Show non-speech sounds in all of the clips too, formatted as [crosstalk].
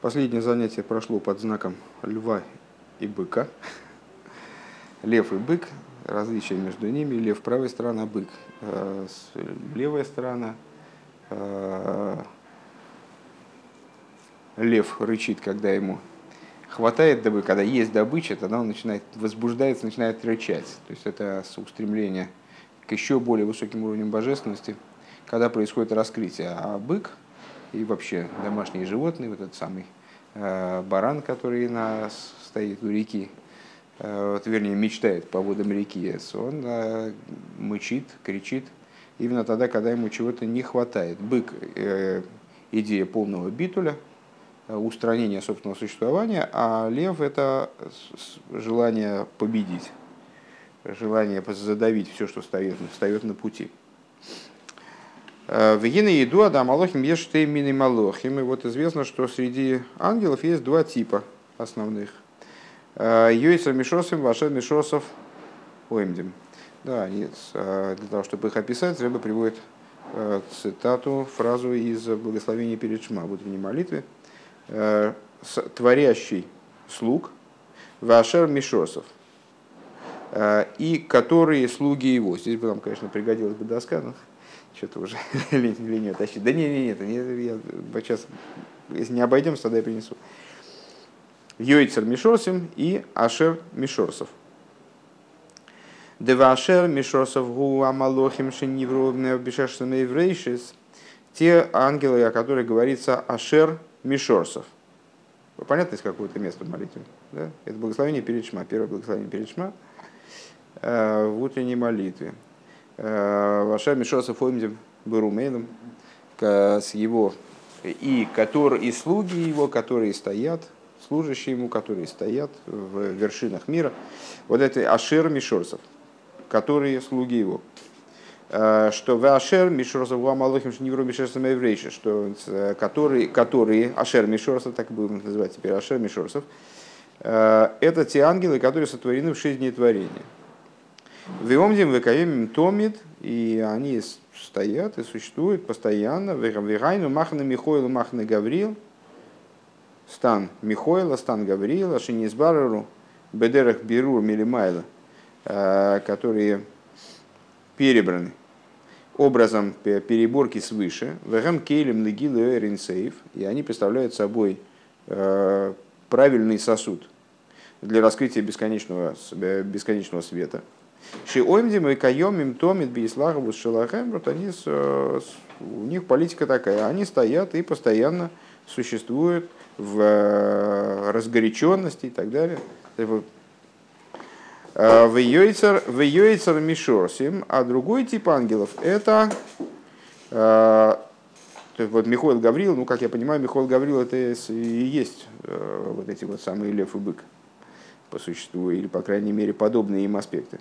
Последнее занятие прошло под знаком льва и быка. Лев и бык, различия между ними. Лев правая сторона, бык э, левая сторона. Э, лев рычит, когда ему хватает добычи, когда есть добыча, тогда он начинает возбуждается, начинает рычать. То есть это устремление к еще более высоким уровням божественности, когда происходит раскрытие. А бык и вообще домашние животные, вот этот самый э, баран, который на, стоит у реки, э, вот, вернее, мечтает по водам реки, он э, мычит, кричит, именно тогда, когда ему чего-то не хватает. Бык идея полного битуля, устранения собственного существования, а лев – это желание победить, желание задавить все, что встает, встает на пути. Вегина еду Адам Алохим есть мини малохим. И вот известно, что среди ангелов есть два типа основных. Йойцер Мишосим, Ваша Мишосов, Оймдим. Да, они, для того, чтобы их описать, Рэба приводит цитату, фразу из благословения перед Шма в утренней молитве. Творящий слуг, Вашер Мишосов, и которые слуги его. Здесь бы нам, конечно, пригодилась бы доска, но что-то уже лень, лень тащить. Да не, не, не, я сейчас, если не обойдемся, тогда я принесу. Йойцер Мишорсим и Ашер Мишорсов. Девашер Мишорсов гу амалохим шенивровне бешешным еврейшис. Те ангелы, о которых говорится Ашер Мишорсов. Понятно, из какого-то места в молитве? Да? Это благословение перед Шма, первое благословение перед Шма э, в утренней молитве. Э, Ваша Мишоса Оймдем Берумейном, с его и, который, и слуги его, которые стоят, служащие ему, которые стоят в вершинах мира. Вот это Ашер Мишорсов, которые слуги его. Э, что в Ашер Мишорсов Гуамалохим Шнивру Мишорсом Еврейши, что э, которые, которые Ашер Мишорсов, так будем называть теперь Ашер Мишорсов, это те ангелы, которые сотворены в шесть дней творения. Веомдим векаемим томит, и они стоят и существуют постоянно. Вегайну махна Михоил махна Гаврил, стан Михоила, стан Гавриила, Шинизбарару, Бедерах Бирур Милимайла, э, которые перебраны образом переборки свыше, Вегам Кейлем Легил Эринсейф, и они представляют собой э, правильный сосуд для раскрытия бесконечного, бесконечного света. Шиомдим и кайомим томит бейслаховус шелахем, вот они, у них политика такая, они стоят и постоянно существуют в э, разгоряченности и так далее. Э, в Йойцер Мишорсим, а другой тип ангелов это э, вот Михаил Гаврил, ну как я понимаю, Михаил Гаврил это и есть вот эти вот самые лев и бык по существу, или по крайней мере подобные им аспекты.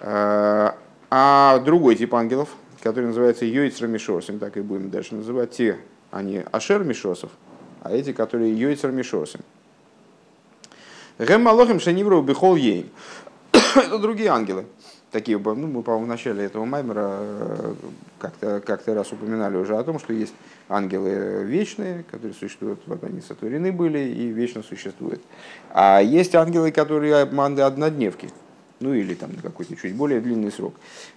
Э, а другой тип ангелов, который называется Йойцра Мишосим, так и будем дальше называть, те, они Ашер Мишосов, а эти, которые Йойцра Мишосим. Гэм Малохим Шанивру Бихол Ейм. [coughs] Это другие ангелы. Такие, ну, мы, по-моему, в начале этого маймера э, как-то как раз упоминали уже о том, что есть ангелы вечные, которые существуют, вот они сотворены были и вечно существуют. А есть ангелы, которые однодневки, ну или там на какой-то чуть более длинный срок.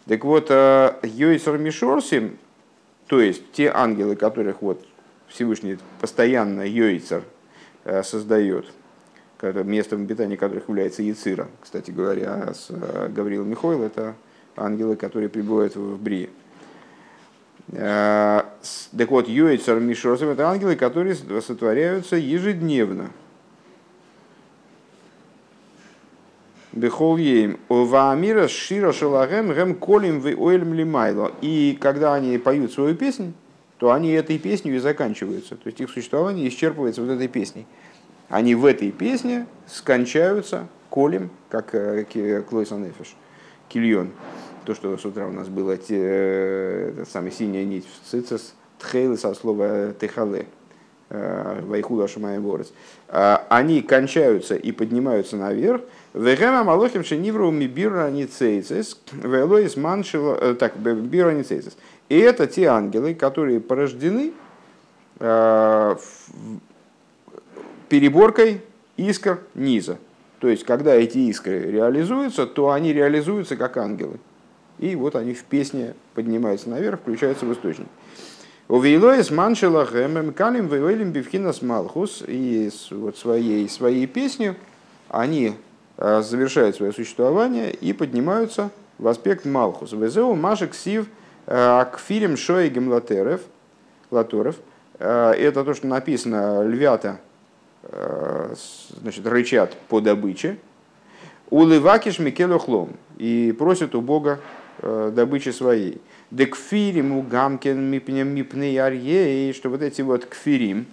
Так вот, э, Йойсер Мишорсим, то есть те ангелы, которых вот Всевышний постоянно Йойцер э, создает, местом обитания которых является Яцира, кстати говоря, с э, Гавриил Михоил, это ангелы, которые прибывают в Брии. Так вот, Йойцер Мишорсим это ангелы, которые сотворяются ежедневно – Бехол ейм. Ваамира шира шалагем гем колим вы ойлем лимайло. И когда они поют свою песню, то они этой песней и заканчиваются. То есть их существование исчерпывается вот этой песней. Они в этой песне скончаются колем, как э, Клойса Нефиш, кильон. То, что с утра у нас было, те, э, самая синяя нить в цицис, тхейлы со слова техале. Э, Вайхуда Шумай Борец, э, они кончаются и поднимаются наверх. Вегема Малохим Шенивру Мибира Ницейцис, Велоис Маншила, э, так, Бира Ницейцис. И это те ангелы, которые порождены переборкой искр низа. То есть, когда эти искры реализуются, то они реализуются как ангелы. И вот они в песне поднимаются наверх, включаются в источник. У Вейлоис маншилах калим вейлим бифхинас малхус. И вот своей, своей песней они э, завершают свое существование и поднимаются в аспект малхус. Везеу машек сив э, акфилем шои гемлатерев. Латоров. Э, это то, что написано львята значит, рычат по добыче. Улывакиш Микелу хлом и просят у Бога добычи своей. Декфирим у гамкен мипны арьей, что вот эти вот кфирим,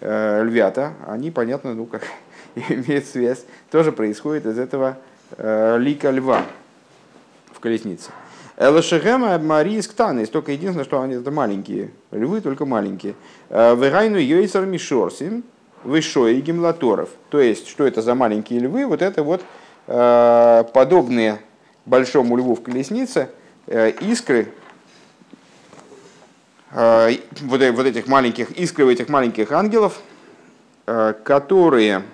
львята, они, понятно, ну как [laughs] имеют связь, тоже происходит из этого лика льва в колеснице. Элашехема Марийск Танис, только единственное, что они это маленькие львы, только маленькие. Вегайну Йойсер Мишорсим, Вышой и Гимлаторов. То есть, что это за маленькие львы? Вот это вот подобные большому льву в колеснице искры, вот, вот этих маленьких искры, этих маленьких ангелов, которые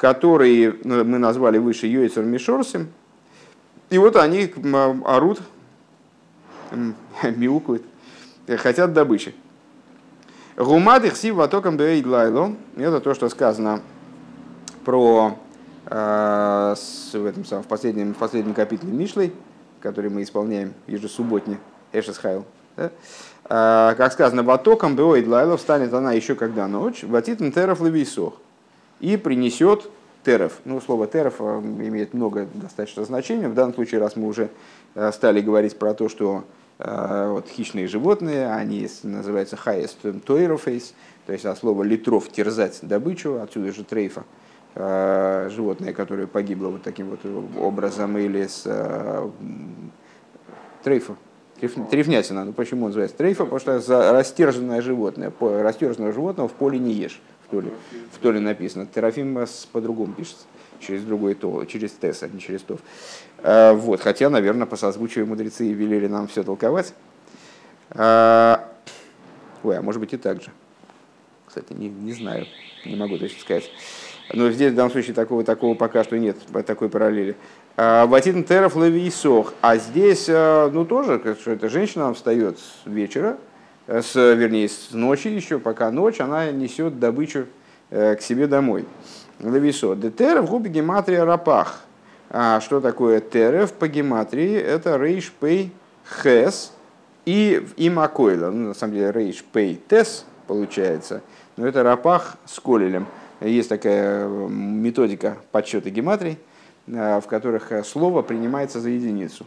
которые ну, мы назвали выше Йойцер Мишорсим. И вот они орут, [laughs] мяукают, хотят добычи. Гумад их сив ватоком. Это то, что сказано про э, с, в этом в последнем, в последнем капитле Мишлей, который мы исполняем ежесубботне, Эшесхайл. Да? Э, как сказано, ватоком беоид лайло встанет она еще когда ночь, ватитн теров левисох и принесет теров. Ну, слово теров э, имеет много достаточно значений. В данном случае, раз мы уже э, стали говорить про то, что э, вот, хищные животные, они называются highest toiroface, то есть от слова литров терзать добычу, отсюда же трейфа, животное, которое погибло вот таким вот образом, или с трейфа, трефнятина. Ну почему он называется трейфа? Потому что за растерженное животное, растерженного животного в поле не ешь. Толе, в Толе написано. Терафим по-другому пишется, через другой то, через Тес, а не через Тов. А, вот, хотя, наверное, по созвучию мудрецы и велели нам все толковать. А, ой, а может быть и так же. Кстати, не, не знаю, не могу точно сказать. Но здесь в данном случае такого, такого пока что нет, такой параллели. А, Ватин теров леви сох. А здесь, ну тоже, что эта женщина встает с вечера, с, вернее, с ночи еще, пока ночь, она несет добычу э, к себе домой. Левисо. Детерев губи гематрия рапах. А что такое терев по гематрии? Это рейш пей хес и имакойла. Ну, на самом деле рейш пей тес получается. Но это рапах с колелем. Есть такая методика подсчета гематрий, э, в которых слово принимается за единицу.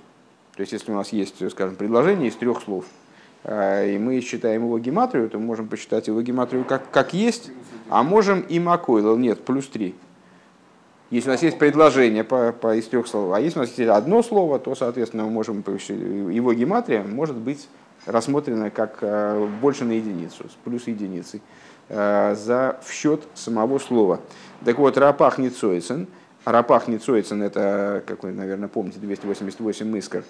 То есть, если у нас есть, скажем, предложение из трех слов – а, и мы считаем его гематрию, то мы можем посчитать его гематрию как, как есть, а можем и макойл, нет, плюс 3. Если у нас есть предложение по, по из трех слов, а если у нас есть одно слово, то, соответственно, мы можем, его гематрия может быть рассмотрена как больше на единицу, с плюс единицей, за в счет самого слова. Так вот, рапах ницойцен, рапах ницойцен это, как вы, наверное, помните, 288 искр,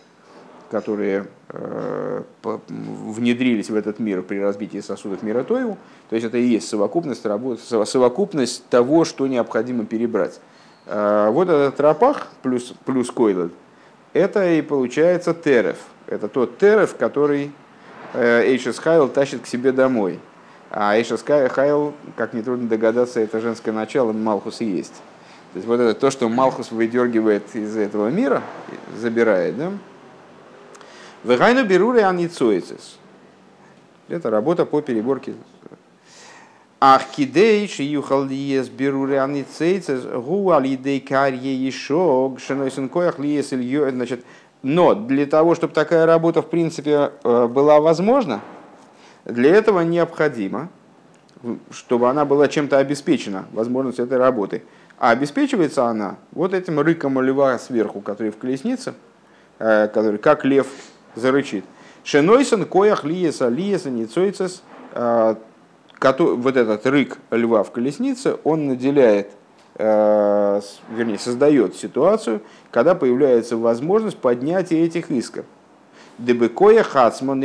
которые э, внедрились в этот мир при разбитии сосудов мира Тоеву. То есть это и есть совокупность, работы, совокупность того, что необходимо перебрать. Э, вот этот рапах плюс, плюс койлад, это и получается терев. Это тот терев, который Эйшес Хайл тащит к себе домой. А Эйшес Хайл, как нетрудно догадаться, это женское начало Малхус и есть. То есть вот это то, что Малхус выдергивает из этого мира, забирает, да, Вегайну берури аницоицес. Это работа по переборке. Ах кидейш юхал лиес берури аницоицес гу алидей карье еще гшенойсен коях лиес Значит, но для того, чтобы такая работа в принципе э, была возможна, для этого необходимо, чтобы она была чем-то обеспечена, возможность этой работы. А обеспечивается она вот этим рыком льва сверху, который в колеснице, э, который как лев зарычит. Шенойсон коях лиеса лиеса ницойцес, а, вот этот рык льва в колеснице, он наделяет, а, вернее, создает ситуацию, когда появляется возможность поднятия этих искр. Дебекоя хацман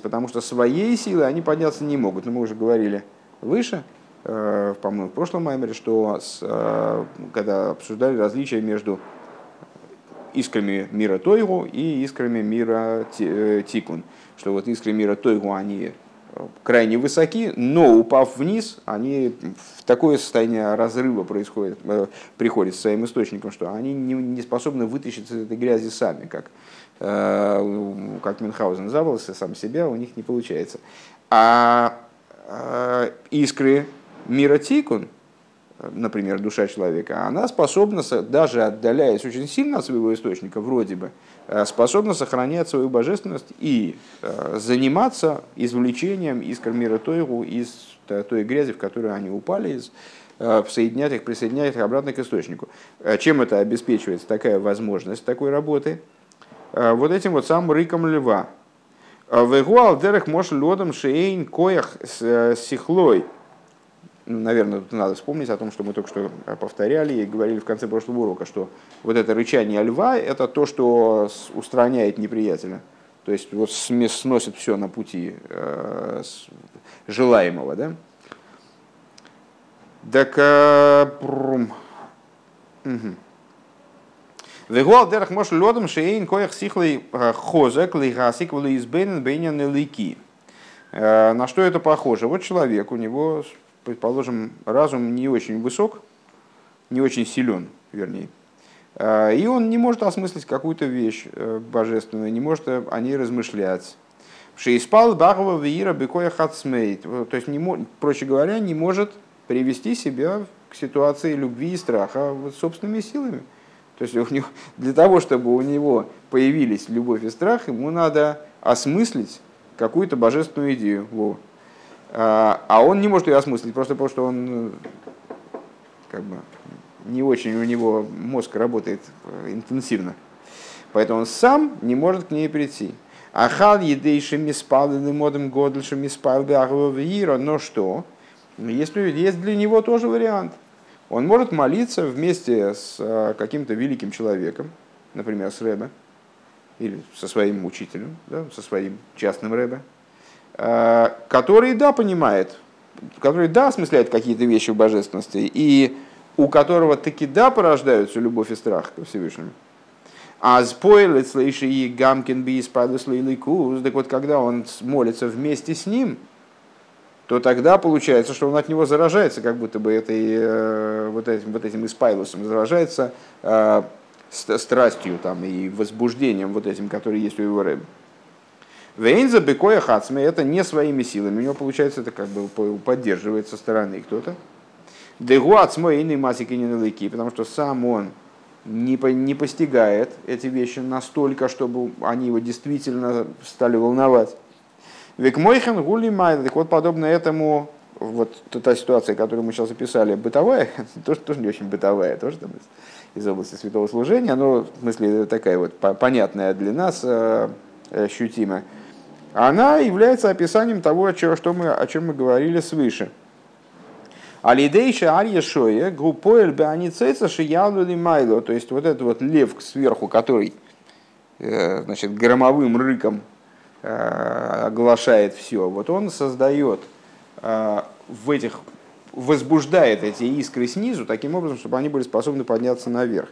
потому что своей силы они подняться не могут. Но мы уже говорили выше, по-моему, в прошлом маймере, что с, когда обсуждали различия между искрами мира Тойгу и искрами мира Тикун. Что вот искры мира Тойгу, они крайне высоки, но упав вниз, они в такое состояние разрыва происходит, э, приходят с своим источником, что они не, не способны вытащить из этой грязи сами, как, э, как Мюнхгаузен заволосы сам себя, у них не получается. А э, искры мира Тикун, например, душа человека, она способна, даже отдаляясь очень сильно от своего источника, вроде бы, Э, способна сохранять свою божественность и э, заниматься извлечением искр мира Тойгу из той грязи, в которую они упали, из, э, соединять их, присоединять их обратно к источнику. Чем это обеспечивается, такая возможность такой работы? Вот этим вот самым рыком льва. Вегуал дерек мош лодом шейн коях сихлой – наверное, тут надо вспомнить о том, что мы только что повторяли и говорили в конце прошлого урока, что вот это рычание льва – это то, что устраняет неприятеля. То есть вот сносит все на пути э, желаемого. Да? Так, э, Вегуал дерах мош лодом шейн коях сихлый э, хозек лигасик влизбен бейнян лики. На что это похоже? Вот человек, у него предположим, разум не очень высок, не очень силен, вернее, а, и он не может осмыслить какую-то вещь э, божественную, не может о ней размышлять. Шейспал Багова Виира Бекоя Хацмейт. То есть, не, проще говоря, не может привести себя к ситуации любви и страха вот собственными силами. То есть у него, для того, чтобы у него появились любовь и страх, ему надо осмыслить какую-то божественную идею. Во. А, а он не может ее осмыслить, просто потому что он как бы, не очень у него мозг работает э, интенсивно. Поэтому он сам не может к ней прийти. Ахал едейши миспал или модем годлши миспал вира, но что? Есть, есть для него тоже вариант. Он может молиться вместе с э, каким-то великим человеком, например, с Рэбе, или со своим учителем, да, со своим частным Рэбе, Э, который, да, понимает, который, да, осмысляет какие-то вещи в божественности, и у которого таки, да, порождаются любовь и страх ко Всевышнему. А спойлет слыши и гамкин би куз, так вот, когда он молится вместе с ним, то тогда получается, что он от него заражается, как будто бы этой, э, вот этим, вот этим испайлусом заражается э, страстью там, и возбуждением вот этим, который есть у его рэба. Вейнза бекоя хацме это не своими силами. У него получается это как бы поддерживает со стороны кто-то. Дегуац мой иный масики не потому что сам он не, не постигает эти вещи настолько, чтобы они его действительно стали волновать. Век мойхен гули май, так вот подобно этому, вот та ситуация, которую мы сейчас описали, бытовая, [laughs] тоже, тоже не очень бытовая, тоже там из, из области святого служения, но в смысле такая вот понятная для нас, э, ощутимая она является описанием того, о чем, что мы, о чем мы говорили свыше. Алидейша Алья Шоя, группоэль Беаницейца Шиялули Майло, то есть вот этот вот лев сверху, который э, значит, громовым рыком э, оглашает все, вот он создает э, в этих, возбуждает эти искры снизу таким образом, чтобы они были способны подняться наверх.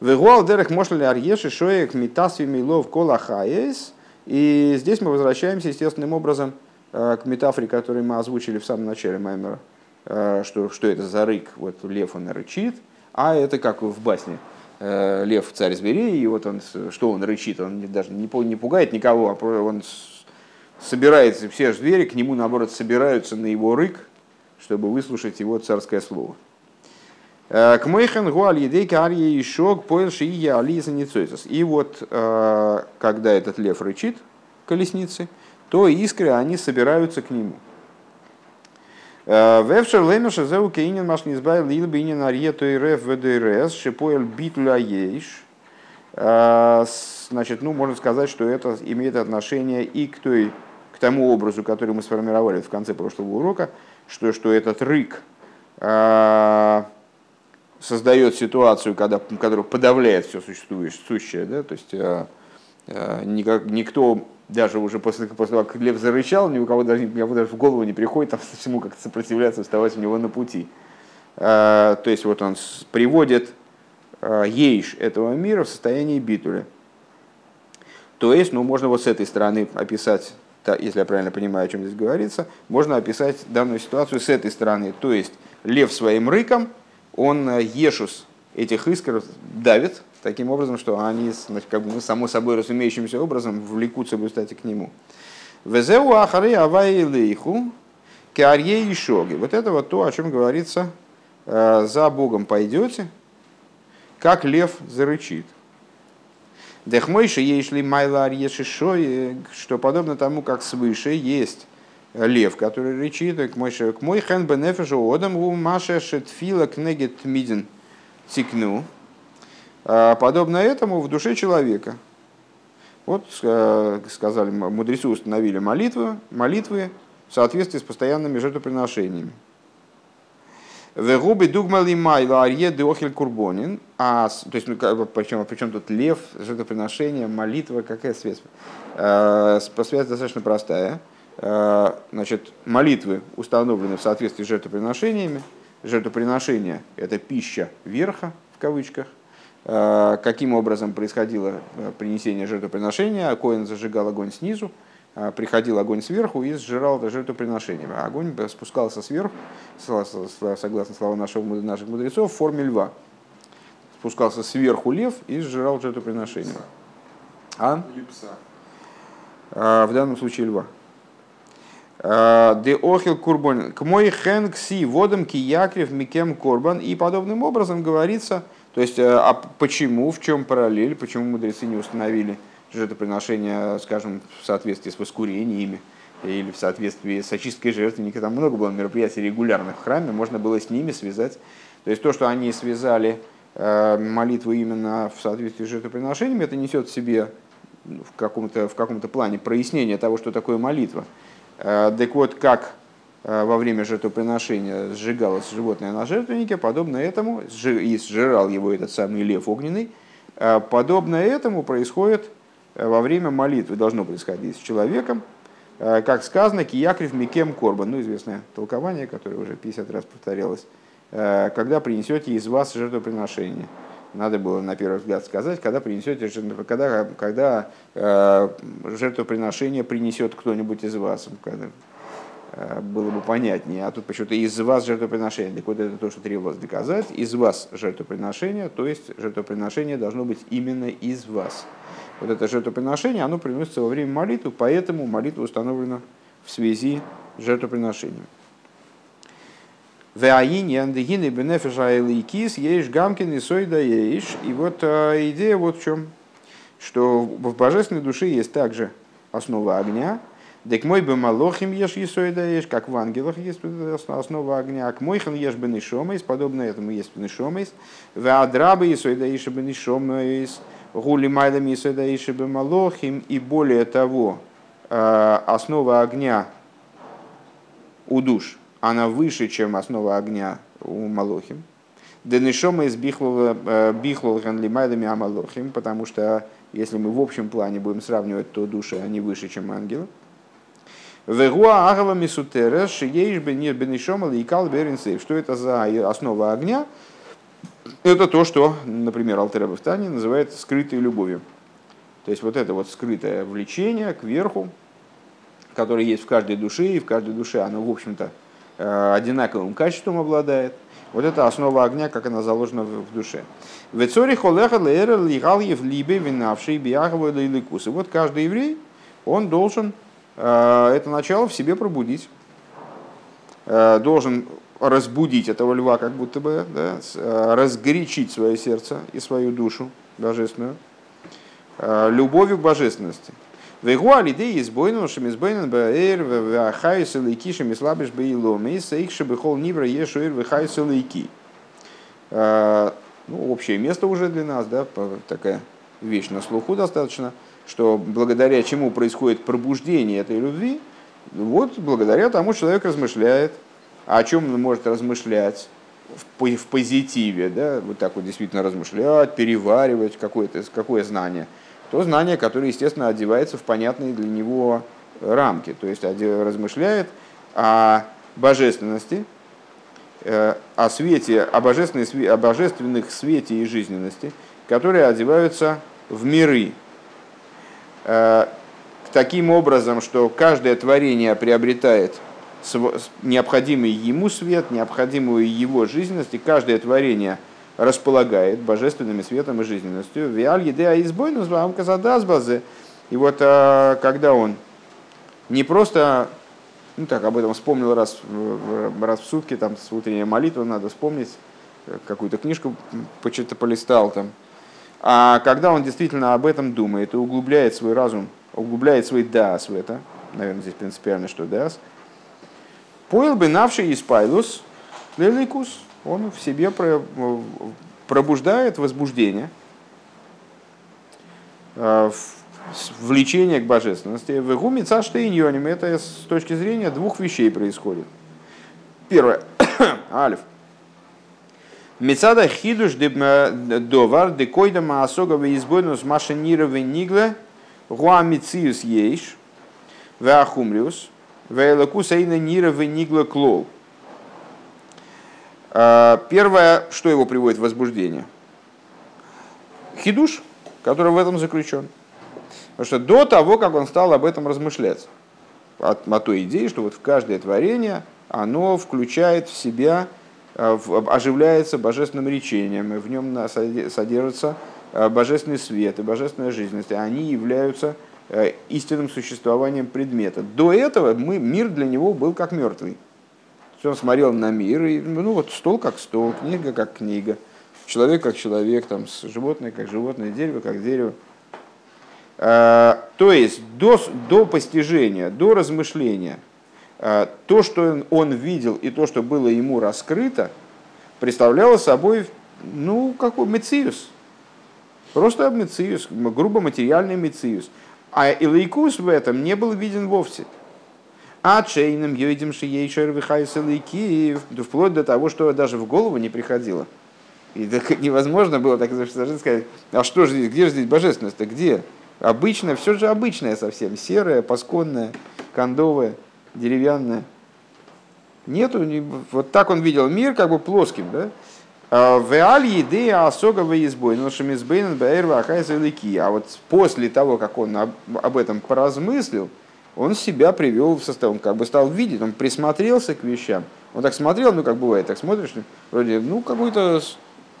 Вегуал дерех мошли арьеши шоек митасви милов колахаес – и здесь мы возвращаемся естественным образом э, к метафоре, которую мы озвучили в самом начале Маймера, э, что, что это за рык, вот лев он рычит, а это как в басне, э, лев царь зверей, и вот он, что он рычит, он даже не, не пугает никого, а он собирается, все звери к нему, наоборот, собираются на его рык, чтобы выслушать его царское слово. Э, к мойхен гуаль едейка арье и шок поэлши и ализа И вот, э, когда этот лев рычит колесницы, то искры, они собираются к нему. Э, Вевшер лемеша зеу кейнин маш не избавил лил бинин арье то и реф вдрс шипоэль битля ейш. Значит, ну, можно сказать, что это имеет отношение и к, той, к тому образу, который мы сформировали в конце прошлого урока, что, что этот рык, создает ситуацию, когда, которая подавляет все существующее, да, то есть э, э, никак, никто даже уже после, после того, как лев зарычал, ни у кого даже, никому даже в голову не приходит там, [laughs] ему как-то сопротивляться, вставать у него на пути. То есть вот он приводит ейш этого мира в состоянии битуля. То есть, ну, можно вот с этой стороны описать, если я правильно понимаю, о чем здесь говорится, можно описать данную ситуацию с этой стороны. То есть, лев своим рыком, он э, ешус этих искр давит таким образом, что они, как бы, само собой разумеющимся образом влекутся в кстати, к нему. Везеу ахары авай лейху и шоги. Вот это вот то, о чем говорится, э, за Богом пойдете, как лев зарычит. Дехмойши ешли майла арьешишой, что подобно тому, как свыше есть лев, который речит, к мой к мой хэн бенефешу одам у маша шетфила кнегет мидин тикну. А, подобно этому в душе человека. Вот э, сказали, мудрецы установили молитву, молитвы в соответствии с постоянными жертвоприношениями. Вегуби дугмали майла арье деохель курбонин. А, то есть, ну, причем, причем тут лев, жертвоприношение, молитва, какая связь? Э, связь достаточно простая. Э, значит, молитвы установлены в соответствии с жертвоприношениями. Жертвоприношение – это пища верха, в кавычках. Э, каким образом происходило принесение жертвоприношения? Коин зажигал огонь снизу, приходил огонь сверху и сжирал это жертвоприношение. А огонь спускался сверху, согласно словам наших мудрецов, в форме льва. Спускался сверху лев и сжирал жертвоприношение. А? В данном случае льва. А, Де охил курбон. К мой хен кси водом киякрев микем корбан. И подобным образом говорится, то есть, а почему, в чем параллель, почему мудрецы не установили жертвоприношения, скажем, в соответствии с воскурениями или в соответствии с очисткой жертвенника. Там много было мероприятий регулярных в храме, можно было с ними связать. То есть то, что они связали э, молитву именно в соответствии с жертвоприношениями, это несет в себе в каком-то, в каком-то плане прояснение того, что такое молитва. Э, так вот, как э, во время жертвоприношения сжигалось животное на жертвеннике, подобно этому, и сжирал его этот самый лев огненный, подобно этому происходит Э, во время молитвы. Должно происходить с человеком, э, как сказано, киякрив микем корбан, ну, известное толкование, которое уже 50 раз повторялось, э, когда принесете из вас жертвоприношение. Надо было на первый взгляд сказать, когда принесете, когда, когда э, жертвоприношение принесет кто-нибудь из вас, когда, э, было бы понятнее. А тут почему-то из вас жертвоприношение. Так вот это то, что требовалось доказать. Из вас жертвоприношение, то есть жертвоприношение должно быть именно из вас вот это жертвоприношение, оно приносится во время молитвы, поэтому молитва установлена в связи с жертвоприношением. Есть гамкин и сойда. И вот э, идея вот в чем, что в божественной душе есть также основа огня, Дек мой бы малохим ешь есойда ешь, как в ангелах есть основа огня, к мойхан ешь бы нишомейс, подобно этому есть нишомейс, в адрабы есойда ешь бы нишомейс, гули майдами исадаиши малохим, и более того, э, основа огня у душ, она выше, чем основа огня у малохим. Денешома из бихлол э, ганлимайдами амалохим, потому что если мы в общем плане будем сравнивать, то души, они выше, чем ангелы. Вегуа агава мисутера шиеиш бенишома лейкал беринсейв. Что это за основа огня? Это то, что, например, Алтера Бавтани называет скрытой любовью. То есть вот это вот скрытое влечение к верху, которое есть в каждой душе, и в каждой душе оно, в общем-то, одинаковым качеством обладает. Вот это основа огня, как она заложена в душе. В Эцоре холеха лейра лигальев либе винавший биахову лиликус. И вот каждый еврей, он должен э, это начало в себе пробудить. Э, должен разбудить этого льва, как будто бы, да, э, разгорячить свое сердце и свою душу божественную э, любовью к божественности. Вегуа лидей избойну шемизбойнен баэр вахайс лейки шемислабиш бейломи сейх шебехол нибра ешуэр вахайс лейки. Э, ну, общее место уже для нас, да, такая вещь на слуху достаточно, что благодаря чему происходит пробуждение этой любви, вот благодаря тому человек размышляет, а о чем он может размышлять? В позитиве, да, вот так вот действительно размышлять, переваривать какое-то какое знание, то знание, которое, естественно, одевается в понятные для него рамки, то есть размышляет о божественности, э, о свете, о, божественной, о божественных свете и жизненности, которые одеваются в миры. Э, таким образом, что каждое творение приобретает необходимый ему свет, необходимую его жизненность, и каждое творение располагает божественным светом и жизненностью. Виаль едеа избойнус вам казадазбазе. И вот э, когда он не просто, ну так, об этом вспомнил раз, раз в сутки, там с утренней молитвой надо вспомнить, какую-то книжку почему-то полистал там. А когда он действительно об этом думает и углубляет свой разум, углубляет свой дас в это, наверное, здесь принципиально, что дас, поил бы навший испайлус леликус, он в себе пробуждает возбуждение, э, влечение к божественности. В гуме цаштейньоним это с точки зрения двух вещей происходит. Первое. [coughs] Алиф. Мецада хидуш довар декойда маасога избойнус нигле гуамициус ейш веахумриус веэлакус эйна нировы нигла клол. Первое, что его приводит в возбуждение? Хидуш, который в этом заключен. Потому что до того, как он стал об этом размышлять, о, о той идее, что вот в каждое творение оно включает в себя, э, оживляется божественным речением, и в нем содержится э, божественный свет и божественная жизненность, и они являются э, истинным существованием предмета. До этого мы, мир для него был как мертвый. Он смотрел на мир, и, ну вот стол как стол, книга как книга, человек как человек, там, животное как животное, дерево как дерево. Э, то есть до, до постижения, до размышления, э, то, что он видел и то, что было ему раскрыто, представляло собой, ну, какой мециус. Просто мециус, грубо материальный мециус. А Илайкус в этом не был виден вовсе. А чейным йойдем шиейшер вихайс вплоть до того, что даже в голову не приходило. И так [laughs] невозможно было так сказать, а что же здесь, где же здесь божественность-то, где? Обычное, все же обычное совсем, серое, пасконное, кондовое, деревянное. Нету, вот так он видел мир как бы плоским, да? А, в идея особого избой, но шамизбейн бэйрва ахайзалики. А вот после того, как он об этом поразмыслил, он себя привел в состояние, он как бы стал видеть, он присмотрелся к вещам. Он так смотрел, ну как бывает, так смотришь, вроде, ну какой-то,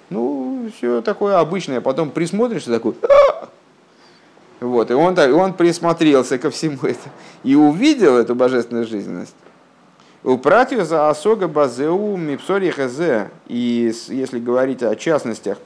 ну все такое обычное, а потом присмотришься такой, «А, вот, и он, и он присмотрелся ко всему этому и увидел эту божественную жизненность. У пратью за осога базеу мипсори хазе. И если говорить о частностях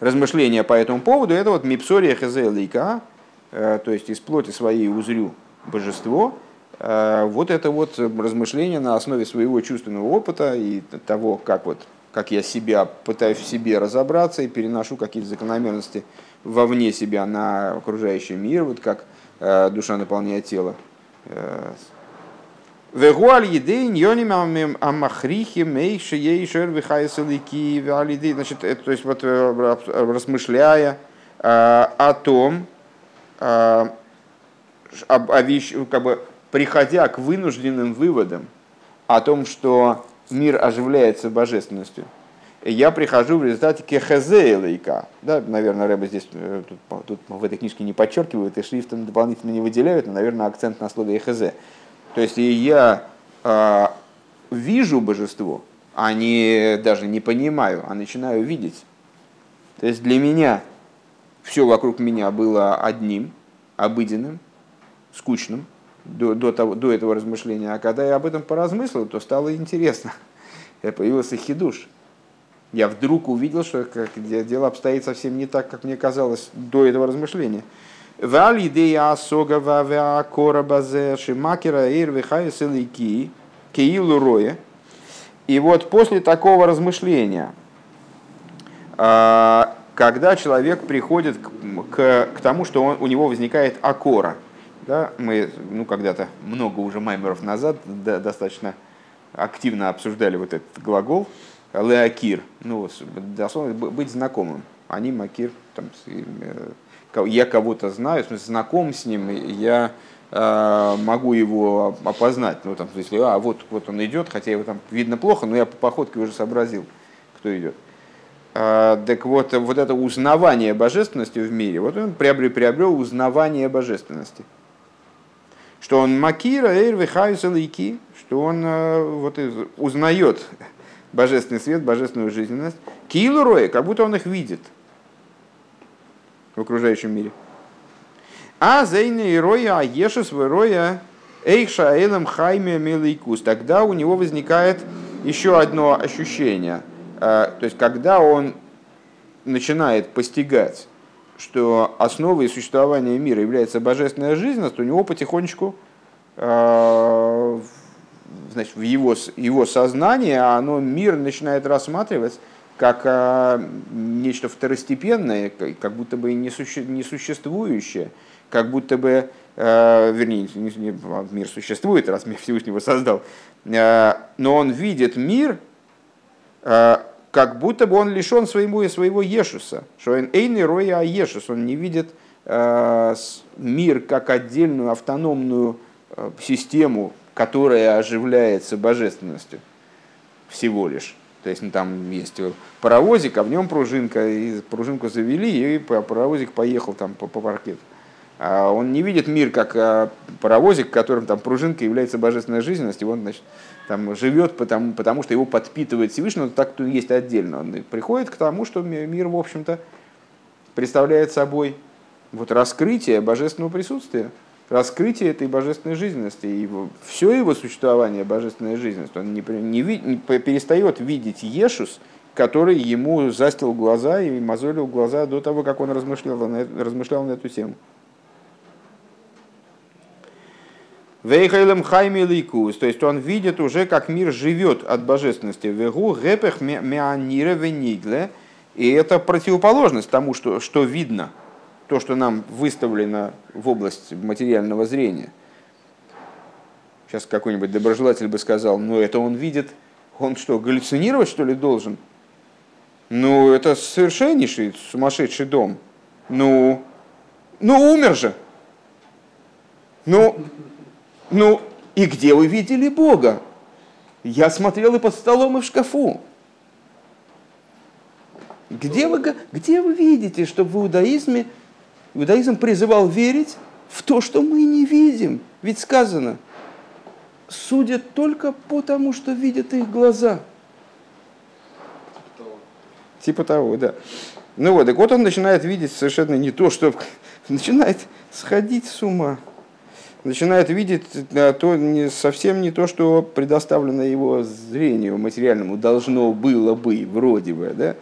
размышления по этому поводу, это вот мипсори хазе лейка, э, то есть из плоти своей узрю божество, э, вот это вот размышление на основе своего чувственного опыта и того, как вот как я себя пытаюсь в себе разобраться и переношу какие-то закономерности вовне себя на окружающий мир, вот как э, душа наполняет тело. Э, Вегуаль едей ньоним амахрихи мейши ейшер вихайсалики Значит, это, то есть вот э, размышляя э, о том, о вещ, как бы приходя к вынужденным выводам о том, что мир оживляется божественностью, я прихожу в результате кехезе лейка. Да, наверное, Рэба здесь э, тут, тут в этой книжке не подчеркивают и шрифтом дополнительно не выделяют, но, наверное, акцент на слове эхезе. То есть я э, вижу божество, а не, даже не понимаю, а начинаю видеть. То есть для меня все вокруг меня было одним, обыденным, скучным до, до, того, до этого размышления. А когда я об этом поразмыслил, то стало интересно. [laughs] Появился хидуш я вдруг увидел, что как, дело обстоит совсем не так, как мне казалось до этого размышления. Валь идея асога вавя кора базе шимакера ир вихайс илики кеилу роя. И вот после такого размышления, а, когда человек приходит к, к, к тому, что он, у него возникает акора, да, мы ну, когда-то много уже маймеров назад да, достаточно активно обсуждали вот этот глагол, Леакир, ну, дословно быть знакомым. Они макир, там, э, я кого-то знаю, в смысле, знаком с ним, я э, могу его опознать. Ну, там, если, а, вот, вот он идет, хотя его там видно плохо, но я по походке уже сообразил, кто идет. А, так вот, вот это узнавание божественности в мире, вот он приобрел, приобрел узнавание божественности. Что он макира, эйр, вихайсалики, что он э, вот, узнает божественный свет, божественную жизненность. Килу роя, как будто он их видит в окружающем мире. А зейны и роя, а ешес роя, эйша элем хайме мелейкус. Тогда у него возникает еще одно ощущение. А, то есть, когда он начинает постигать, что основой существования мира является божественная жизненность, у него потихонечку а, значит, в его, его сознании оно мир начинает рассматривать как а, нечто второстепенное, как будто бы несуще, несуществующее, как будто бы, а, вернее, не, не, мир существует, раз мир Всевышнего создал, а, но он видит мир, а, как будто бы он лишен своего, своего Ешуса, что он эйный роя а Ешус, он не видит а, мир как отдельную автономную а, систему, которая оживляется божественностью всего лишь. То есть ну, там есть паровозик, а в нем пружинка, и пружинку завели, и паровозик поехал там по, по паркету. А он не видит мир как а, паровозик, которым там пружинка является божественная жизненность, и он значит, там живет потому, потому, что его подпитывает Всевышний, но так то есть отдельно. Он приходит к тому, что мир, в общем-то, представляет собой вот раскрытие божественного присутствия раскрытие этой божественной жизненности. И все его существование божественная жизненность. Он не, не, не перестает видеть Ешус, который ему застил глаза и мозолил глаза до того, как он размышлял размышлял на эту тему. Вейхайлем хайми ликус, то есть он видит уже, как мир живет от божественности. Вегу гепех меанира венигле, и это противоположность тому, что, что видно – то, что нам выставлено в область материального зрения. Сейчас какой-нибудь доброжелатель бы сказал, ну это он видит, он что, галлюцинировать что ли должен? Ну это совершеннейший сумасшедший дом. Ну, ну умер же. Ну, ну и где вы видели Бога? Я смотрел и под столом, и в шкафу. Где вы, где вы видите, что в иудаизме Иудаизм призывал верить в то, что мы не видим. Ведь сказано, судят только по тому, что видят их глаза. Типа того, да. Ну вот, так вот он начинает видеть совершенно не то, что... [laughs] Начинает сходить с ума. Начинает видеть то, не, совсем не то, что предоставлено его зрению материальному, должно было бы, вроде бы, да.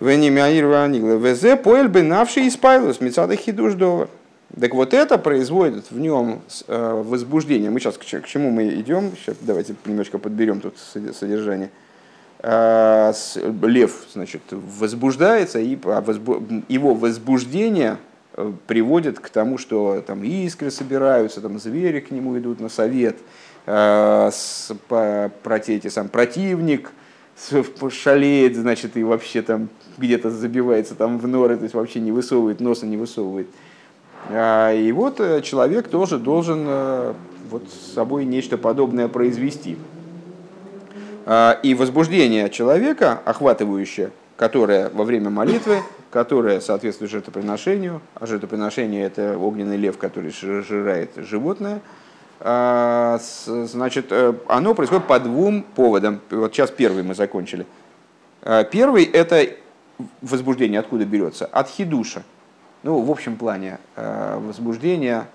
Везе поэль бы навший испайлус, мецада хидуш довар. Так вот это производит в нем э, возбуждение. Мы сейчас к чему мы идем? Сейчас давайте немножко подберем тут содержание. Э, лев, значит, возбуждается, и а его возбуждение э, приводит к тому, что там искры собираются, там звери к нему идут на совет, про те, эти сам противник шалеет, значит, и вообще там где-то забивается там в норы, то есть вообще не высовывает, носа не высовывает. А, и вот э, человек тоже должен э, вот с собой нечто подобное произвести. А, и возбуждение человека, охватывающее, которое во время молитвы, которое соответствует жертвоприношению, а жертвоприношение это огненный лев, который сжирает животное, а, значит, э, оно происходит по двум поводам. Вот сейчас первый мы закончили. Первый – это возбуждение откуда берется? От хидуша. Ну, в общем плане, э, возбуждение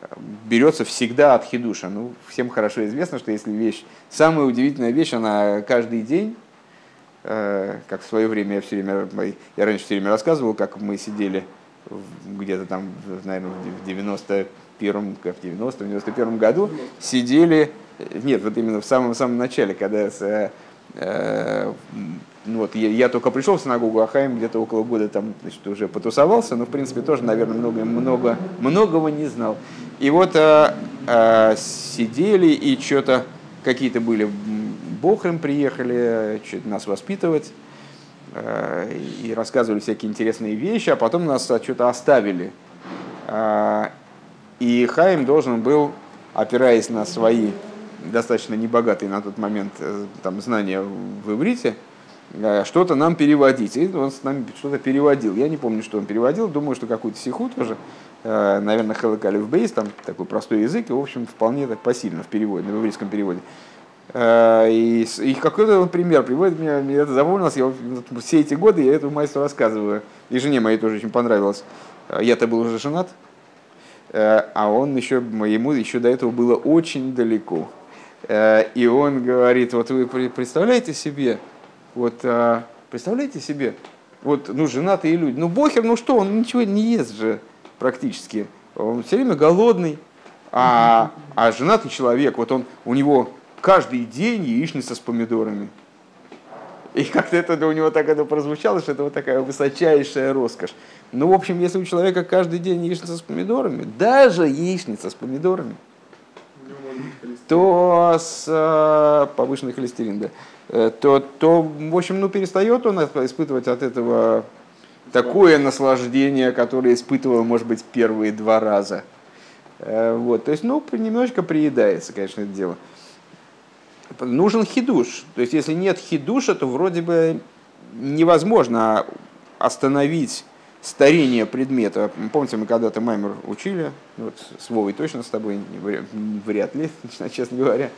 э, берется всегда от хидуша. Ну, всем хорошо известно, что если вещь, самая удивительная вещь, она каждый день, как в свое время я все время, я раньше все время рассказывал, как мы сидели где-то там, наверное, в 91 в 90 91 году, сидели, нет, вот именно в самом-самом начале, когда с, ну, вот, я, я только пришел в синагогу, а где-то около года там значит, уже потусовался, но в принципе тоже, наверное, много, много, многого не знал. И вот а, а, сидели и что-то какие-то были, бохрем приехали нас воспитывать. э, и рассказывали всякие интересные вещи, а потом нас что-то оставили. Э, и Хаим должен был, опираясь на свои достаточно небогатые на тот момент там, знания в иврите, что-то нам переводить. И он с нами что-то переводил. Я не помню, что он переводил, думаю, что какую-то сиху тоже. Наверное, Хелакалев Бейс, там такой простой язык, и, в общем, вполне так посильно в переводе, в еврейском переводе. Э, и, и какой-то он пример приводит, мне, мне это запомнилось, я все эти годы я этому мастеру рассказываю. И жене моей тоже очень понравилось. Э, я-то был уже женат, э, а он еще, ему еще до этого было очень далеко. И он говорит, вот вы представляете себе, вот представляете себе, вот, ну, женатые люди, ну, бохер, ну что, он ничего не ест же практически. Он все время голодный, а, а женатый человек, вот он, у него каждый день яичница с помидорами. И как-то это у него так это прозвучало, что это вот такая высочайшая роскошь. Ну, в общем, если у человека каждый день яичница с помидорами, даже яичница с помидорами, то с э, повышенный холестерин, да, э, то, то, в общем, ну, перестает он испытывать от этого такое наслаждение, которое испытывал, может быть, первые два раза. Э, вот, то есть, ну, немножечко приедается, конечно, это дело нужен хидуш. То есть, если нет хидуша, то вроде бы невозможно остановить старение предмета. Помните, мы когда-то Маймер учили, вот с Вовой точно с тобой, вряд ли, [laughs] честно говоря, э,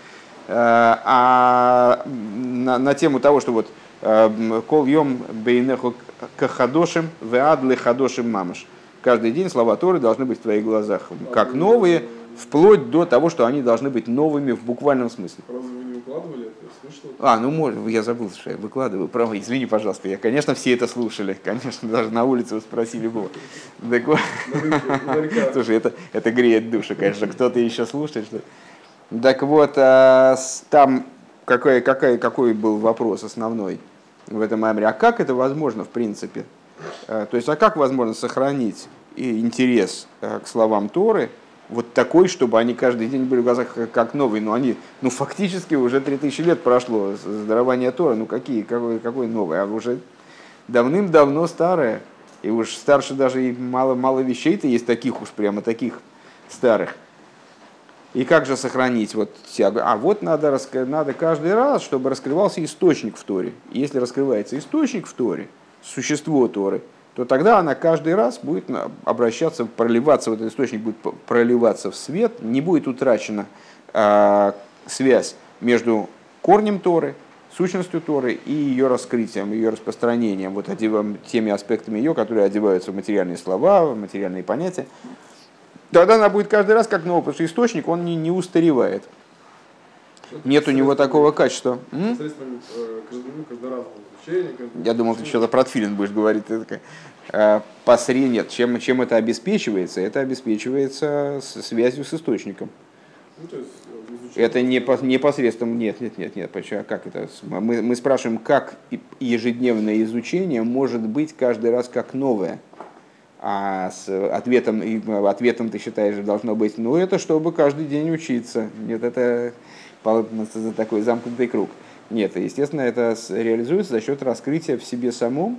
а на, на тему того, что вот э, кол йом бейнеху кахадошим веадлы хадошим мамаш. Каждый день слова Торы должны быть в твоих глазах как новые, вплоть до того, что они должны быть новыми в буквальном смысле. Разве выкладывали это? Слышал? А, ну может, я забыл, что я выкладываю. Право, извини, пожалуйста, я, конечно, все это слушали. [laughs] Конечно, даже на улице спросили было. Так вот. [laughs] Слушай, это, это греет душу, конечно, кто-то еще слушает. Что... Так вот, а, там какой, какой, какой был вопрос основной в этом меморе? А как это возможно, в принципе? А, то есть, а как возможно сохранить интерес а, к словам Торы, вот такой, чтобы они каждый день были в глазах как новые. Но они, ну, фактически уже 3000 лет прошло с дарования Тора. Ну, какие, какой, какой новый? А уже давным-давно старое. И уж старше даже и мало, мало вещей-то есть таких уж прямо таких старых. И как же сохранить вот тягу? А вот надо, надо каждый раз, чтобы раскрывался источник в Торе. Если раскрывается источник в Торе, существо Торы – то тогда она каждый раз будет обращаться, проливаться, вот этот источник будет проливаться в свет, не будет утрачена э, связь между корнем Торы, сущностью Торы и ее раскрытием, ее распространением, вот теми аспектами ее, которые одеваются в материальные слова, в материальные понятия. Тогда она будет каждый раз как новый, потому что источник, он не, не устаревает. Нет у него такого качества. Каждоразового я думал, ты что-то про тфилин будешь говорить. Э, посред нет. Чем, чем это обеспечивается? Это обеспечивается связью с источником. Ну, э, это не, не посредством, нет, нет, нет, нет, почему, а как это? Мы, мы спрашиваем, как ежедневное изучение может быть каждый раз как новое? А с ответом, ответом ты считаешь, должно быть, ну это чтобы каждый день учиться. Нет, это такой замкнутый круг. Нет, естественно, это реализуется за счет раскрытия в себе самом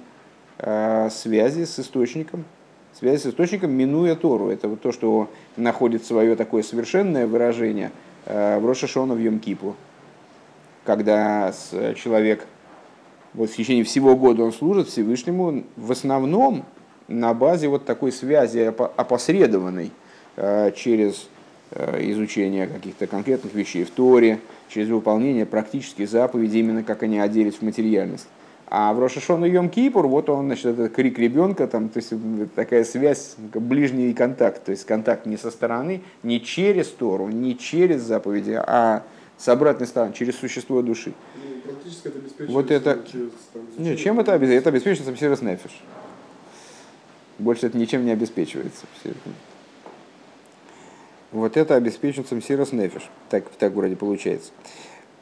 э, связи с источником, связи с источником, минуя Тору. Это вот то, что находит свое такое совершенное выражение э, в Рошашона в Йом-Кипу, когда человек вот в течение всего года он служит Всевышнему в основном на базе вот такой связи опосредованной э, через изучение каких-то конкретных вещей в Торе, через выполнение практических заповедей, именно как они оделись в материальность. А в Рошашон и Йом Кипур, вот он, значит, это крик ребенка, там, то есть такая связь, ближний контакт, то есть контакт не со стороны, не через Тору, не через заповеди, а с обратной стороны, через существо души. Ну, практически это обеспечивается вот это... через... Там, Нет, чем это обеспечивается? Это обеспечивается через Нефиш. Больше это ничем не обеспечивается. Вот это обеспечен самсирос нефиш. Так, так вроде получается.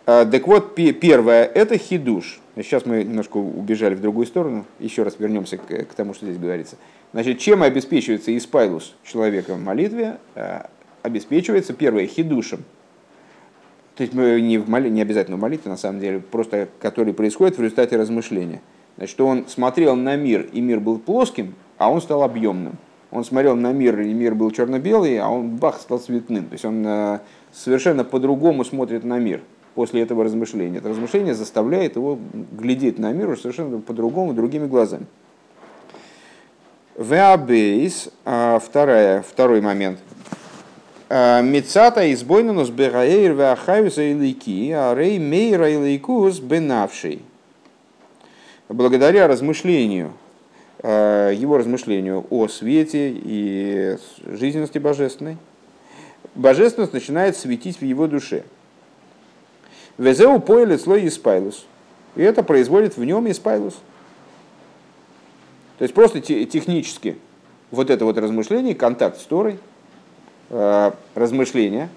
А, так вот, первое, это хидуш. Сейчас мы немножко убежали в другую сторону. Еще раз вернемся к, к тому, что здесь говорится. Значит, чем обеспечивается испайлус человека в молитве? А, обеспечивается, первое, хидушем. То есть мы не, в моли, не обязательно в молитве, на самом деле, просто который происходит в результате размышления. Значит, что он смотрел на мир, и мир был плоским, а он стал объемным. Он смотрел на мир, и мир был черно-белый, а он бах стал цветным. То есть он э, совершенно по-другому смотрит на мир после этого размышления. Это размышление заставляет его глядеть на мир совершенно по-другому, другими глазами. Веабейс, а, вторая, второй момент. А, Мецата избойнанус бераэйр веахайвса илайки, а рей мейра илайкус бенавший. Благодаря размышлению, его размышлению о свете и жизненности божественной, божественность начинает светить в его душе. Везеу поэлит слой испайлус. И это производит в нем испайлус. То есть просто технически вот это вот размышление, контакт с Торой, э, размышление,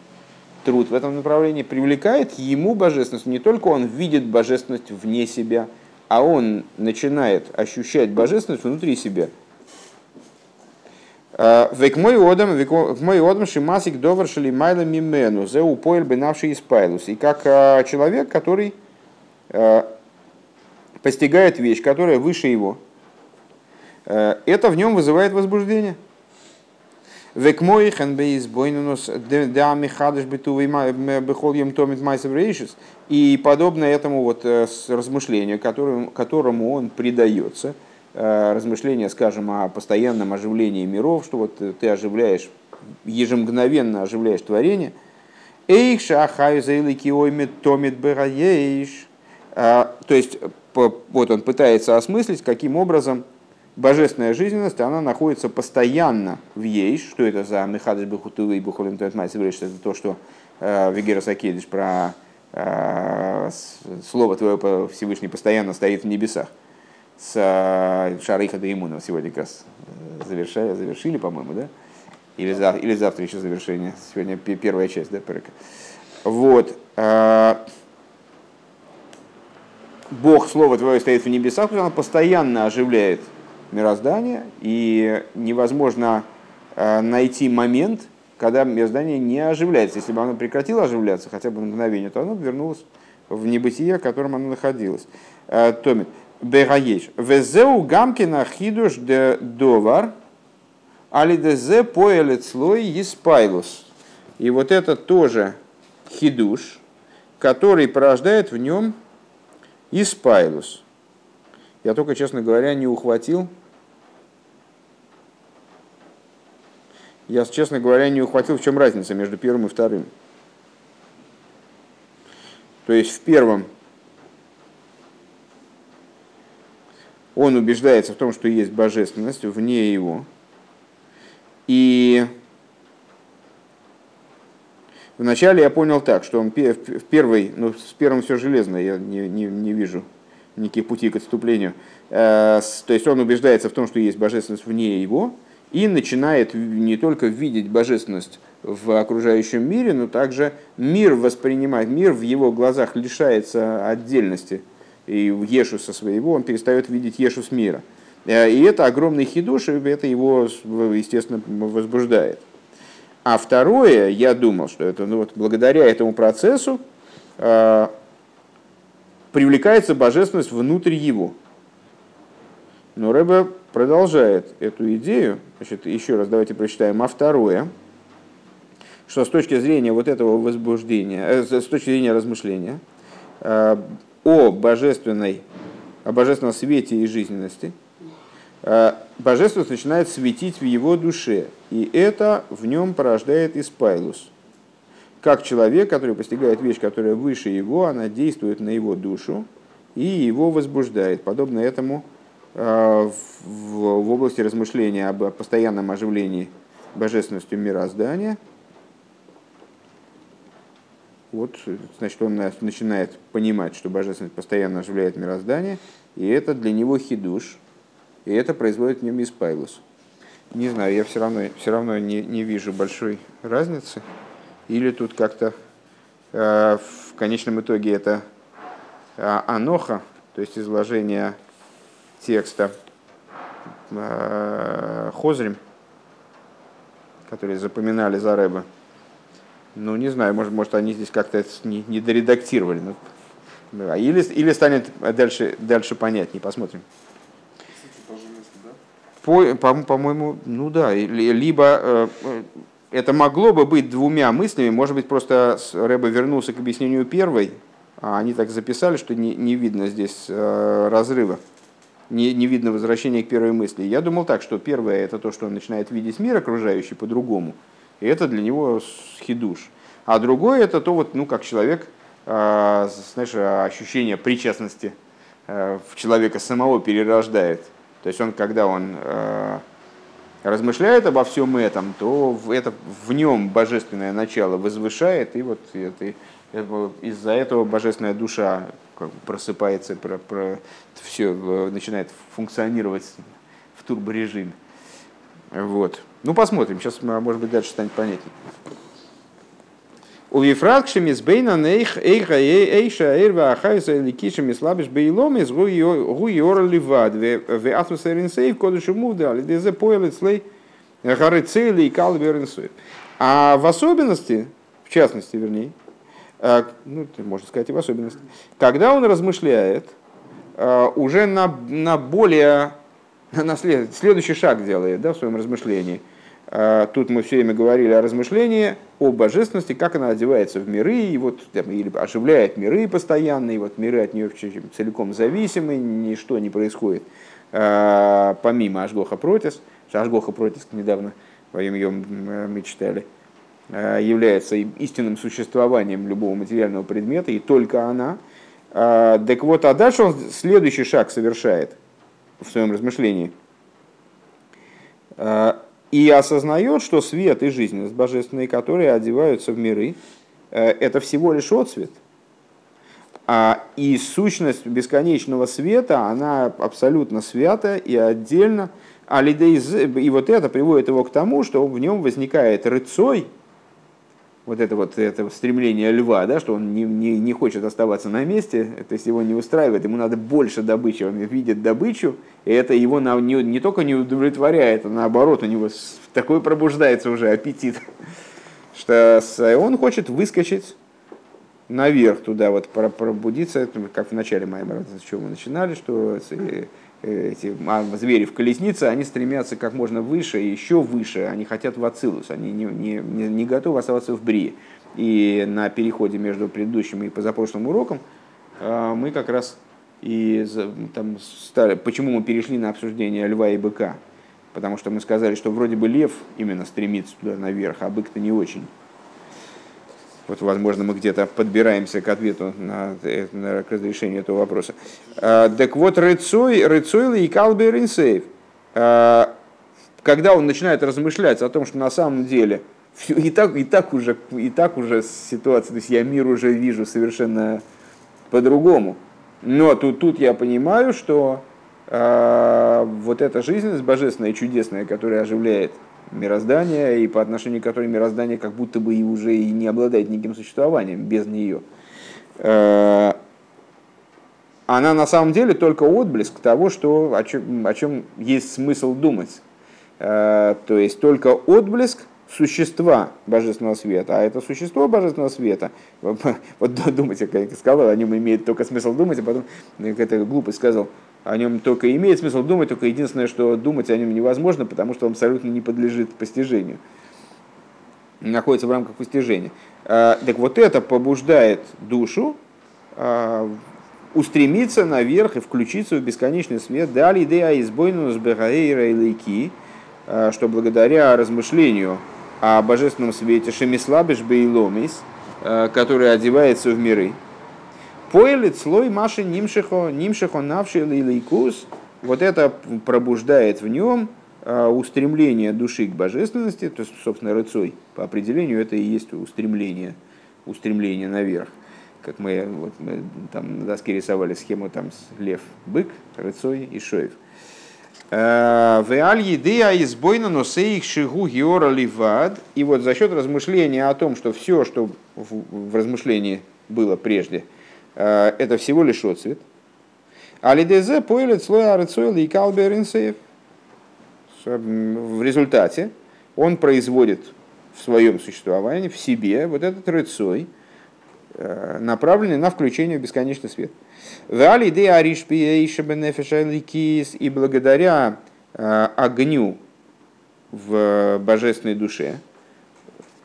труд в этом направлении привлекает ему божественность. Не только он видит божественность вне себя, а он начинает ощущать божественность внутри себя. Э, век мой одам, век мой одам шимасик довар шали майла мимену, зе упоэль бенавший испайлус. И как э, человек, который постигает вещь, которая выше его, Э, это в нем вызывает возбуждение. Век мой ханбейс бойнунус да михадыш битувей бехольем томит майсов рейшис. И подобно этому вот э, размышлению, которому, которому он предается, э, размышления, скажем, о постоянном оживлении миров, что вот ты оживляешь, ежемгновенно оживляешь творение. Эйх шахаю заилики оймет томит бераеш. То есть, вот он пытается осмыслить, каким образом божественная жизненность, она находится постоянно в ей. Что это за Мехадыш Бехутылы и Бухолин Это то, что э, Вегера Сакедиш про э, слово твое Всевышний постоянно стоит в небесах. С э, Шарыха Даимунова сегодня как раз завершали, завершили, по-моему, да? Или, за, или завтра еще завершение. Сегодня первая часть, да, перека. Вот. Бог, Слово Твое стоит в небесах, потому что оно постоянно оживляет мироздания, и невозможно э, найти момент, когда мироздание не оживляется. Если бы оно прекратило оживляться хотя бы на мгновение, то оно вернулось в небытие, в котором оно находилось. Э, Томит. Бегаеш. Везеу гамкина хидуш де довар, алидезе поэлет слой еспайлус. И вот это тоже хидуш, который порождает в нем испайлус. Я только, честно говоря, не ухватил. Я, честно говоря, не ухватил, в чем разница между первым и вторым. То есть в первом он убеждается в том, что есть божественность вне его. И вначале я понял так, что он в первой, ну, с первым все железно, я не, не, не вижу некие пути к отступлению. Э, то есть он убеждается в том, что есть божественность вне его, и начинает не только видеть божественность в окружающем мире, но также мир воспринимать, мир в его глазах лишается отдельности. И Ешу со своего он перестает видеть Ешу с мира. Э, и это огромный хидуш, и это его, естественно, возбуждает. А второе, я думал, что это ну, вот, благодаря этому процессу э, привлекается божественность внутрь его. Но Рэбе продолжает эту идею. Значит, еще раз давайте прочитаем. А второе, что с точки зрения вот этого возбуждения, э, с точки зрения размышления э, о божественной, о божественном свете и жизненности, э, божественность начинает светить в его душе, и это в нем порождает испайлус – как человек, который постигает вещь, которая выше его, она действует на его душу и его возбуждает. Подобно этому э, в области размышления об постоянном оживлении божественностью мироздания, вот, значит, он начинает понимать, что божественность постоянно оживляет мироздание, и это для него хидуш, и это производит в нем испайлус. Не знаю, я все равно, все равно не, не вижу большой разницы. Или тут как-то э, в конечном итоге это э, аноха, то есть изложение текста э, Хозрим, которые запоминали за Рэба. Ну, не знаю, может, может они здесь как-то не, не доредактировали. Да, Или, или станет дальше, дальше понятнее, посмотрим. По, по, по-моему, ну да, либо э, э, это могло бы быть двумя мыслями, может быть, просто Рэбе вернулся к объяснению первой, а они так записали, что не, не видно здесь э, разрыва, не, не видно возвращения к первой мысли. Я думал так, что первое это то, что он начинает видеть мир окружающий по-другому, и это для него хидуш. А другое это то, вот, ну, как человек, э, знаешь, ощущение причастности э, в человека самого перерождает. То есть он, когда он э, размышляет обо всем этом, то это, в нем божественное начало возвышает, и вот это- из-за этого божественная душа просыпается, про, про, все начинает функционировать в турборежиме. Вот. Ну, посмотрим. Сейчас, может быть, дальше станет понятнее. У Вифракши мизбейна нейх эйха эйша эрва ахайса или мислабиш бейлом из гуи ора ливад в атмосферин сейв кодышу муда али дезе поэлит слей гары и калверин. А в особенности, в частности, вернее, э, ну, это можно сказать и в особенности, когда он размышляет, э, уже на, на более, [laughs] на след- следующий шаг делает да, в своем размышлении. Э, Тут мы все время говорили о размышлении, о божественности, как она одевается в миры, и вот, или оживляет миры постоянно, и вот миры от нее целиком зависимы, ничто не происходит э, помимо Ашгоха Протис. Ашгоха Протис недавно во ее мы читали, э, является истинным существованием любого материального предмета, и только она. А, Так вот, а дальше он следующий шаг совершает в своем размышлении. А, И осознает, что свет и жизненность божественные, которые одеваются в миры, э, это всего лишь отцвет. А, И сущность бесконечного света, она абсолютно свята и отдельно. А И вот это приводит его к тому, что в нем возникает рыцой, вот это вот это стремление льва, да, что он не, не, не хочет оставаться на месте, то есть его не устраивает, ему надо больше добычи, он видит добычу, и это его на, не, не только не удовлетворяет, а наоборот, у него такой пробуждается уже аппетит, [laughs] что он хочет выскочить наверх туда, вот про- пробудиться, как в начале Маймера, с чего мы начинали, что эти а, звери в колеснице, они стремятся как можно выше, еще выше, они хотят в Ацилус, они не, не, не, не готовы оставаться в Брии. И на переходе между предыдущим и позапрошлым уроком э, мы как раз и там стали, почему мы перешли на обсуждение льва и быка, потому что мы сказали, что вроде бы лев именно стремится туда наверх, а бык-то не очень. Вот, возможно, мы где-то подбираемся к ответу на, э, на- к разрешению этого вопроса. А, Так вот, рыцой, рыцой и калбер инсейв. А, Когда он начинает размышлять о том, что на самом деле всё- и так, и так, уже, и так уже ситуация, то есть я мир уже вижу совершенно по-другому. Но тут, тут я понимаю, что а, вот эта жизненность божественная и чудесная, которая оживляет мироздание, и по отношению к которой мироздание как будто бы и уже и не обладает никаким существованием без нее, э, она на самом деле только отблеск того, что, о, чем, о чем есть смысл думать. Э, То есть только отблеск существа божественного света, а это существо божественного света, [laughs] вот думайте, как я сказал, о нем имеет только смысл думать, а потом какая-то глупость сказал, о нем только имеет смысл думать, только единственное, что думать о нем невозможно, потому что он абсолютно не подлежит постижению, находится в рамках постижения. Э, Так вот это побуждает душу э, устремиться наверх и включиться в бесконечный свет. Дали идея избойну с Бехаэйра и Лейки, э, что благодаря размышлению о божественном свете Шемислабиш Бейломис, который одевается в миры, Поэлит слой Маши Нимшихо, Нимшихо Навши Лейкус, вот это пробуждает в нем э, устремление души к божественности, то есть, собственно, рыцой, по определению это и есть устремление, устремление наверх. Как мы, вот, мы там на доске рисовали схему там с лев, бык, рыцой и шоев. Веаль едея избойна носеих шигу геора ливад. И вот за счет размышления о том, что все, что в, в размышлении было прежде, это всего лишь отцвет. Алидезе поэлит слой арыцойл и калберинсеев. В результате он производит в своем существовании, в себе, вот этот рыцой, э, направлены на включение в бесконечный свет. И благодаря э, огню в божественной душе,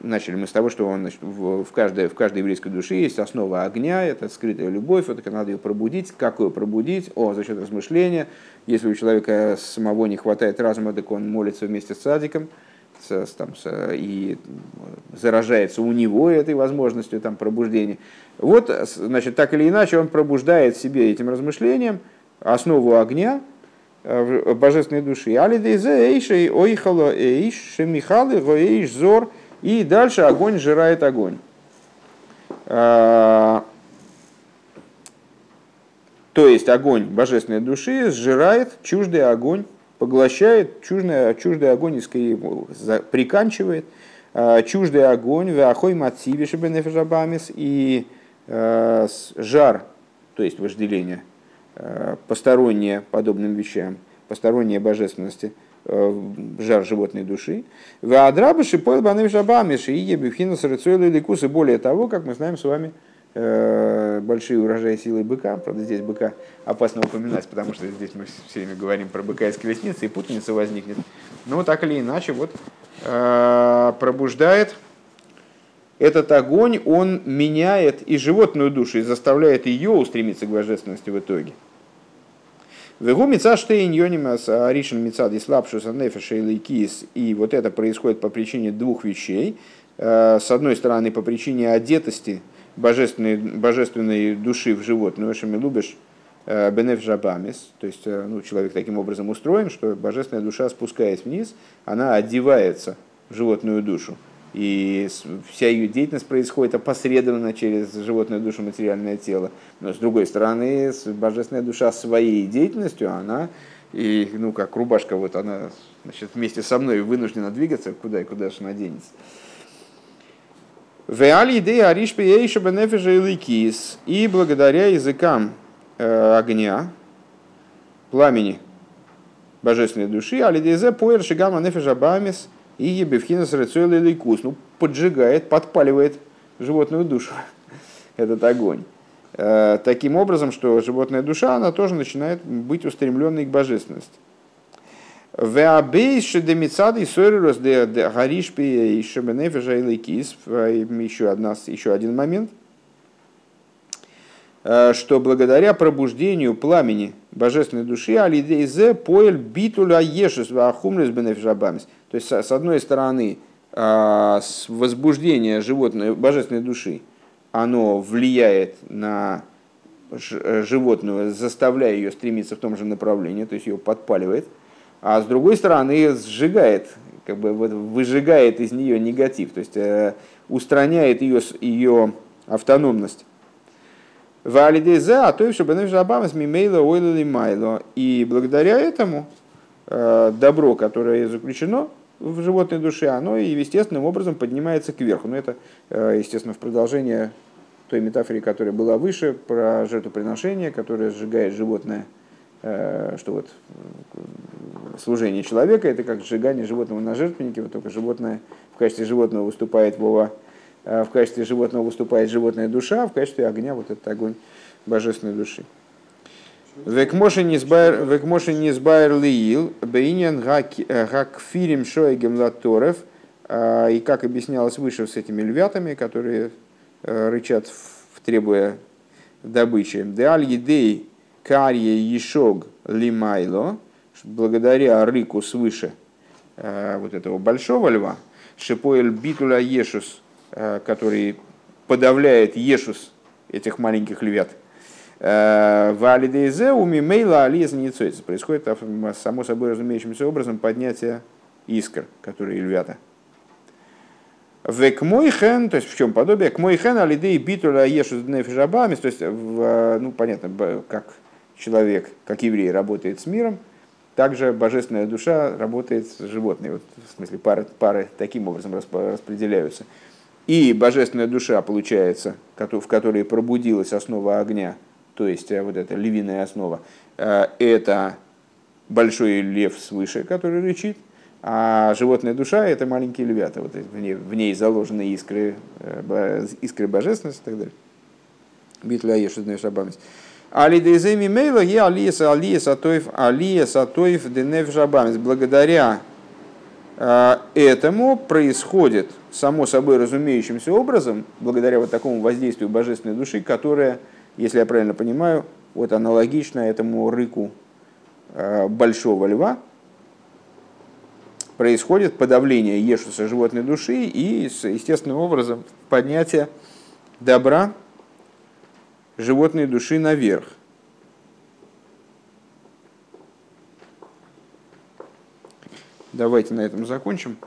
начали мы с того, что он, значит, в, в, каждой, в каждой еврейской душе есть основа огня, это скрытая любовь, это надо ее пробудить. Как ее пробудить? О, за счет размышления. Если у человека самого не хватает разума, так он молится вместе с садиком с, там, с, и заражается у него этой возможностью там, пробуждения. Вот, значит, так или иначе, он пробуждает себе этим размышлением основу огня, э, божественной души. Алидейзе эйшей ойхало эйш, шемихалы гоэйш зор – и дальше огонь жирает огонь. А, то есть огонь божественной души сжирает чуждый огонь, поглощает чуждый, чуждый огонь, приканчивает а, чуждый огонь, веахой мацивиш бенефежабамис и а, жар, то есть вожделение, постороннее подобным вещам, постороннее божественности – жар животной души. В Адрабаши поел баным жабамиши и ебифхина сарыцуэлы ликусы. Более того, как мы знаем с вами, э, большие урожаи силы быка. Правда, здесь быка опасно упоминать, потому что здесь мы все время говорим про быка из колесницы, и путаница возникнет. Но так или иначе, вот э, пробуждает этот огонь, он меняет и животную душу, и заставляет ее устремиться к божественности в итоге. Вегу мица штейн йонимас аришин мица дислапшуса нефеша и кис. И вот это происходит по причине двух вещей. Э, с одной стороны, по причине одетости божественной, божественной души в животное, что мы э, бенеф жабамис, то есть э, ну, человек таким образом устроен, что божественная душа, спускаясь вниз, она одевается в животную душу. И вся ее деятельность происходит опосредованно через животную душу, материальное тело. Но с другой стороны, божественная душа своей деятельностью, она, и, ну, как рубашка, вот она значит, вместе со мной вынуждена двигаться, куда и куда же она денется. И благодаря языкам э, огня, пламени божественной души, алидезе поэр шигама нефежа бамис – и ебевхинас рецуэл или ну, поджигает, подпаливает животную душу, [laughs] этот огонь. Э, таким образом, что животная душа, она тоже начинает быть устремленной к божественности. Веабейши демицады сорирос де гаришпи или кис. Еще, одна, еще один момент – Э, что благодаря пробуждению пламени божественной души алидейзе поэль битуля ешес вахумлес бенефжабамис. То есть, с одной стороны, э, возбуждение животной, божественной души, оно влияет на э, животную, заставляя ее стремиться в том же направлении, то есть ее подпаливает, а с другой стороны сжигает, как бы вот выжигает из нее негатив, то есть устраняет ее, ее автономность. Валидезе, а то еще Бенефшабамас Мимейла Майло. И благодаря этому э, добро, которое заключено в животной душе, оно и естественным образом поднимается кверху. Но это, э, естественно, в продолжение той метафоры, которая была выше, про жертвоприношение, которое сжигает животное, э, что вот служение человека, это как сжигание животного на жертвеннике, вот только животное в качестве животного выступает Вова Э, в качестве животного выступает животная душа, а в качестве огня вот этот огонь божественной души. Векмоши низбайр лиил, гакфирим э, шоегем латорев, а, и как объяснялось выше с этими львятами, которые э, рычат, требуя добычи. Деаль едей карье ешог лимайло, благодаря рыку свыше вот этого большого льва, шипоэль битуля ешус Э, который подавляет Ешус этих маленьких львят. Э, в Алидейзе у Мимейла Алиез Происходит само собой разумеющимся образом поднятие искр, которые львята. Век мой то есть в чем подобие, к мой хен алидей битуля ешус днефижабамис, то есть, в, ну понятно, как человек, как еврей работает с миром, также божественная душа работает с животной. Вот, в смысле, пары, пары таким образом распределяются. И божественная душа, получается, в которой пробудилась основа огня, то есть э, вот эта львиная основа, э, это большой лев свыше, который рычит, а животная душа – это маленькие львята, вот в ней, в ней заложены искры, э, искры божественности и так далее. Битля Ешет Нефшабамис. Али дейземи мейла е алиес алиес атоев алиес атоев денев жабамис. Благодаря этому происходит само собой разумеющимся образом, благодаря вот такому воздействию божественной души, которая, если я правильно понимаю, вот аналогично этому рыку э, большого льва, происходит подавление ешуса животной души и, естественным образом, поднятие добра животной души наверх. Давайте на этом закончим.